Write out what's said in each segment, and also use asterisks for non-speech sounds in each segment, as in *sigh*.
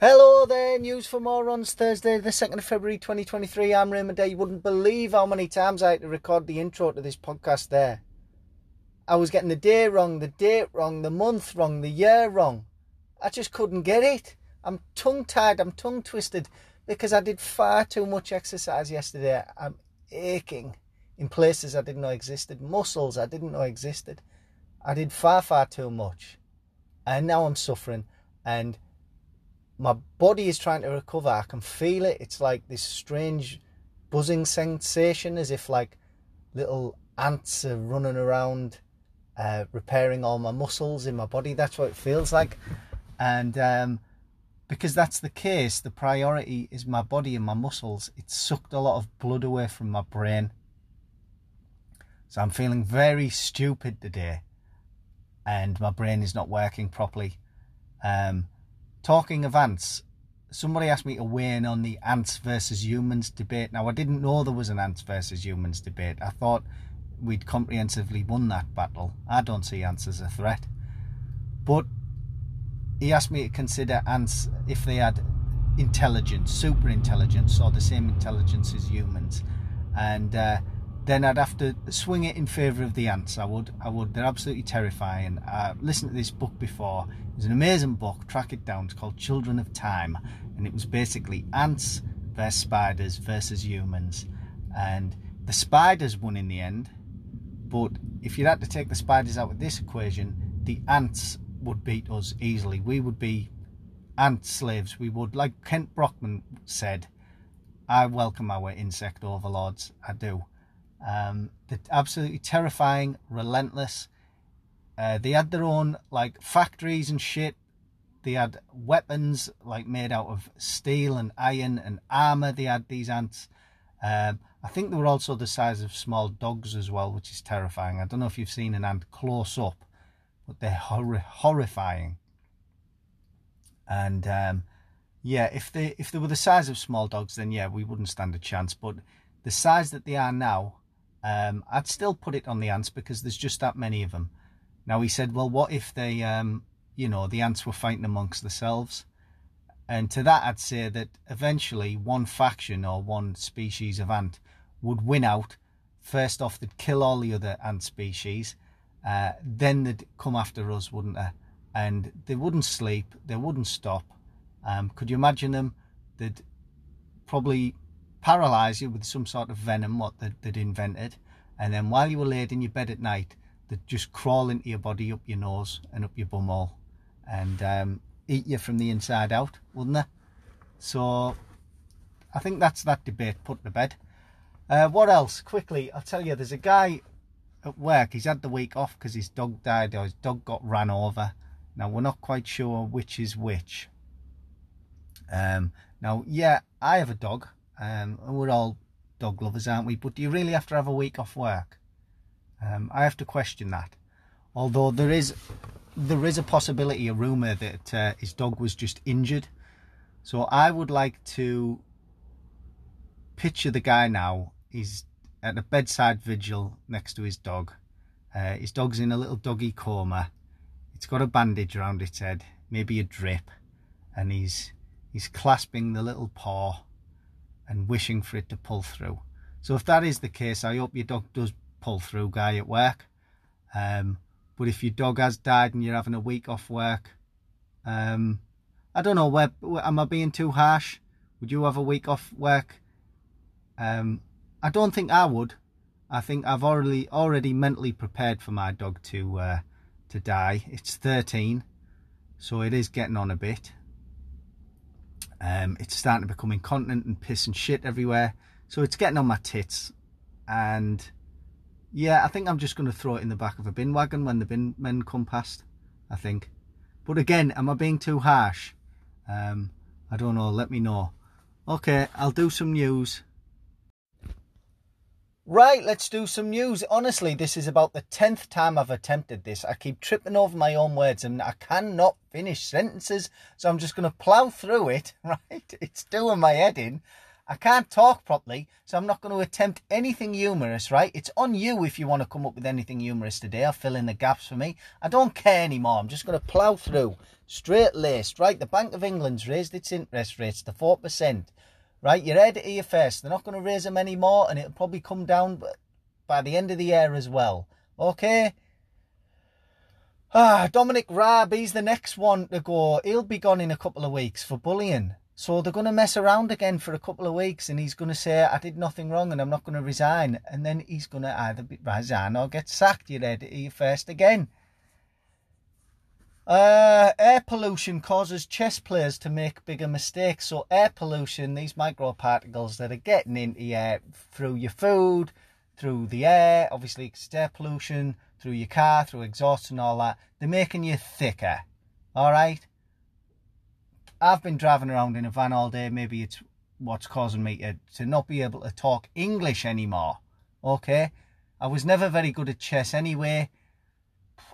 Hello there, news for morons, Thursday, the 2nd of February 2023. I'm Raymond Ayre. You wouldn't believe how many times I had to record the intro to this podcast there. I was getting the day wrong, the date wrong, the month wrong, the year wrong. I just couldn't get it. I'm tongue tied, I'm tongue twisted because I did far too much exercise yesterday. I'm aching in places I didn't know existed, muscles I didn't know existed. I did far, far too much. And now I'm suffering. And my body is trying to recover. I can feel it. It's like this strange buzzing sensation, as if like little ants are running around, uh, repairing all my muscles in my body. That's what it feels like. And um, because that's the case, the priority is my body and my muscles. It sucked a lot of blood away from my brain. So I'm feeling very stupid today, and my brain is not working properly. Um, Talking of ants, somebody asked me to weigh in on the ants versus humans debate. Now, I didn't know there was an ants versus humans debate. I thought we'd comprehensively won that battle. I don't see ants as a threat. But he asked me to consider ants if they had intelligence, super intelligence, or the same intelligence as humans. And uh, then I'd have to swing it in favour of the ants. I would, I would. They're absolutely terrifying. I listened to this book before. It was an amazing book. Track it down. It's called Children of Time, and it was basically ants versus spiders versus humans, and the spiders won in the end. But if you had to take the spiders out of this equation, the ants would beat us easily. We would be ant slaves. We would, like Kent Brockman said, I welcome our insect overlords. I do. Um, absolutely terrifying, relentless. Uh, they had their own like factories and shit. They had weapons like made out of steel and iron and armor. They had these ants. Um, I think they were also the size of small dogs as well, which is terrifying. I don't know if you've seen an ant close up, but they're hor- horrifying. And um, yeah, if they if they were the size of small dogs, then yeah, we wouldn't stand a chance. But the size that they are now, um, I'd still put it on the ants because there's just that many of them. Now he said, well, what if they, um, you know, the ants were fighting amongst themselves? And to that, I'd say that eventually one faction or one species of ant would win out. First off, they'd kill all the other ant species. Uh, then they'd come after us, wouldn't they? And they wouldn't sleep. They wouldn't stop. Um, could you imagine them? They'd probably paralyze you with some sort of venom what they'd, they'd invented and then while you were laid in your bed at night they'd just crawl into your body up your nose and up your bumhole and um, eat you from the inside out wouldn't they? So i think that's that debate put to bed. Uh, what else? Quickly i'll tell you there's a guy at work he's had the week off because his dog died or his dog got ran over. Now we're not quite sure which is which. Um, now yeah i have a dog um, we're all dog lovers, aren't we? But do you really have to have a week off work? Um, I have to question that. Although there is there is a possibility, a rumour that uh, his dog was just injured. So I would like to picture the guy now. He's at a bedside vigil next to his dog. Uh, his dog's in a little doggy coma. It's got a bandage around its head, maybe a drip, and he's he's clasping the little paw and wishing for it to pull through. So if that is the case, I hope your dog does pull through, guy at work. Um, but if your dog has died and you're having a week off work, um, I don't know, where, am I being too harsh? Would you have a week off work? Um, I don't think I would. I think I've already already mentally prepared for my dog to uh, to die. It's 13, so it is getting on a bit. Um, it's starting to become incontinent and piss and shit everywhere. So it's getting on my tits. And yeah, I think I'm just going to throw it in the back of a bin wagon when the bin men come past. I think. But again, am I being too harsh? Um, I don't know. Let me know. Okay, I'll do some news. Right, let's do some news. Honestly, this is about the 10th time I've attempted this. I keep tripping over my own words and I cannot finish sentences, so I'm just going to plough through it, *laughs* right? It's doing my head in. I can't talk properly, so I'm not going to attempt anything humorous, right? It's on you if you want to come up with anything humorous today or fill in the gaps for me. I don't care anymore. I'm just going to plough through. Straight laced, right? The Bank of England's raised its interest rates to 4%. Right? You're heard it here first. They're not going to raise them anymore, and it'll probably come down by the end of the year as well. Okay? Ah, Dominic Raab, he's the next one to go. He'll be gone in a couple of weeks for bullying. So they're going to mess around again for a couple of weeks and he's going to say, I did nothing wrong and I'm not going to resign. And then he's going to either resign or get sacked. You read it first again. Uh, air pollution causes chess players to make bigger mistakes. So air pollution, these microparticles that are getting into your through your food, through the air, obviously it's air pollution, through your car, through exhaust and all that, they're making you thicker. All right? I've been driving around in a van all day. Maybe it's what's causing me to, to not be able to talk English anymore. Okay? I was never very good at chess anyway.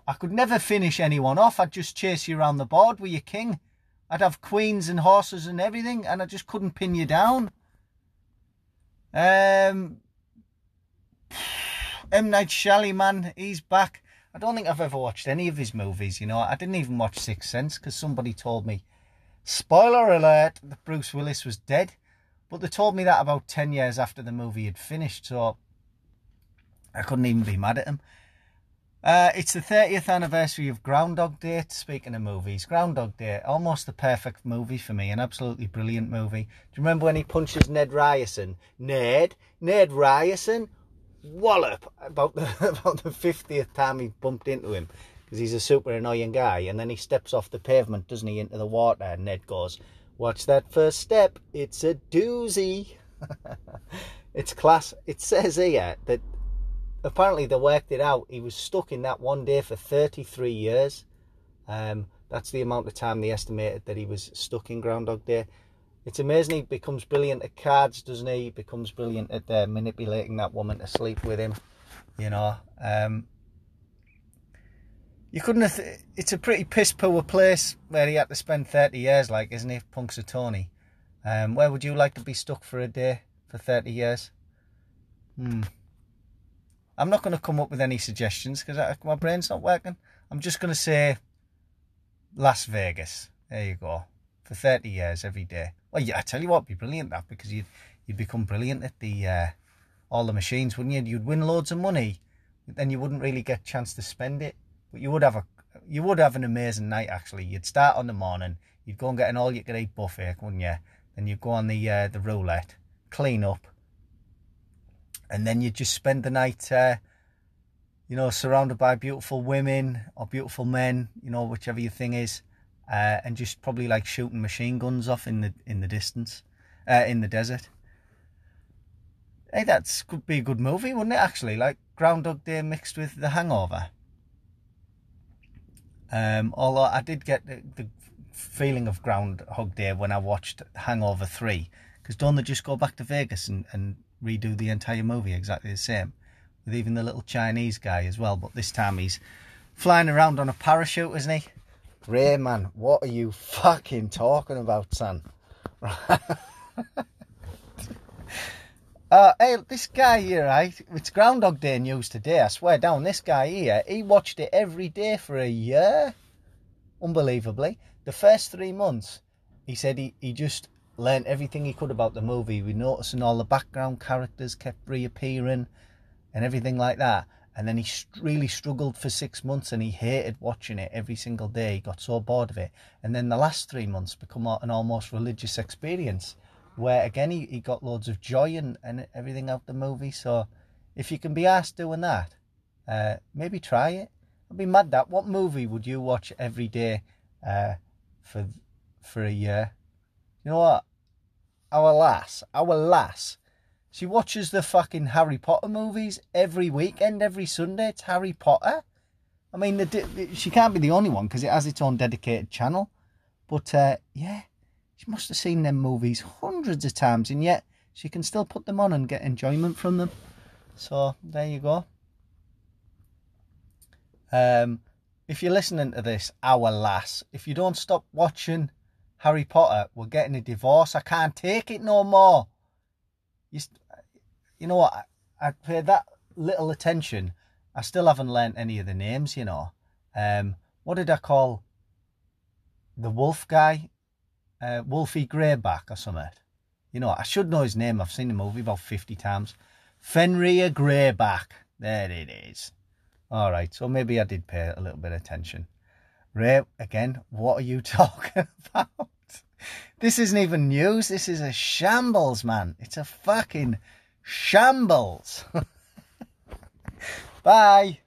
I could never finish anyone off. I'd just chase you around the board with your king. I'd have queens and horses and everything, and I just couldn't pin you down. Um, *sighs* M. Night Shyamalan, he's back. I don't think I've ever watched any of his movies, you know. I didn't even watch Sixth Sense because somebody told me Spoiler alert, Bruce Willis was dead. But they told me that about 10 years after the movie had finished, so I couldn't even be mad at him. Uh, it's the 30th anniversary of Groundhog Day. Speaking of movies, Groundhog Day, almost the perfect movie for me, an absolutely brilliant movie. Do you remember when he punches Ned Ryerson? Ned, Ned Ryerson, wallop about the *laughs* about the 50th time he bumped into him because he's a super annoying guy. And then he steps off the pavement, doesn't he, into the water. And Ned goes, Watch that first step. It's a doozy. *laughs* it's class. It says here that apparently they worked it out. He was stuck in that one day for 33 years. Um, that's the amount of time they estimated that he was stuck in Groundhog Day. It's amazing he becomes brilliant at cards, doesn't he? He becomes brilliant at uh, manipulating that woman to sleep with him, you know. Um, you couldn't have. Th- it's a pretty piss poor place where he had to spend 30 years, like, isn't he, Punxsutawney? Um, where would you like to be stuck for a day for 30 years? Hmm. I'm not going to come up with any suggestions because my brain's not working. I'm just going to say Las Vegas. There you go. For 30 years every day. Well, yeah, I tell you what, it'd be brilliant that because you'd you'd become brilliant at the uh, all the machines, wouldn't you? You'd win loads of money, then you wouldn't really get a chance to spend it. But you would have a you would have an amazing night actually. You'd start on the morning, you'd go and get an all you could eat buffet, wouldn't you? Then you'd go on the uh, the roulette, clean up, and then you'd just spend the night, uh, you know, surrounded by beautiful women or beautiful men, you know, whichever your thing is, uh, and just probably like shooting machine guns off in the in the distance, uh, in the desert. Hey, that's could be a good movie, wouldn't it? Actually, like Groundhog Day mixed with The Hangover. Um, although I did get the, the, feeling of Groundhog Day when I watched Hangover 3. Because don't they just go back to Vegas and, and redo the entire movie exactly the same? With even the little Chinese guy as well. But this time he's flying around on a parachute, isn't he? Ray, man, what are you fucking talking about, son? *laughs* Uh, hey, this guy here, right? It's Groundhog Day news today. I swear down, this guy here, he watched it every day for a year. Unbelievably. The first three months, he said he, he just learned everything he could about the movie. We noticing all the background characters kept reappearing and everything like that. And then he really struggled for six months and he hated watching it every single day. He got so bored of it. And then the last three months become an almost religious experience where again he, he got loads of joy and, and everything out the movie. So if you can be asked doing that, uh, maybe try it. I'd be mad that. What movie would you watch every day uh, for for a year? You know what? Our lass, our lass, she watches the fucking Harry Potter movies every weekend, every Sunday. It's Harry Potter. I mean, the, she can't be the only one because it has its own dedicated channel. But uh, yeah, she must have seen them movies hundreds of times, and yet she can still put them on and get enjoyment from them. So there you go. Um, if you're listening to this, our lass, if you don't stop watching Harry Potter, we're getting a divorce. I can't take it no more. You, you know what? I, I paid that little attention. I still haven't learnt any of the names, you know. Um, what did I call the wolf guy? Uh, Wolfie Greyback or something. You know, I should know his name. I've seen the movie about 50 times. Fenrir Greyback. There it is. All right, so maybe I did pay a little bit of attention. Ray, again, what are you *laughs* talking about? This isn't even news. This is a shambles, man. It's a fucking shambles. *laughs* Bye.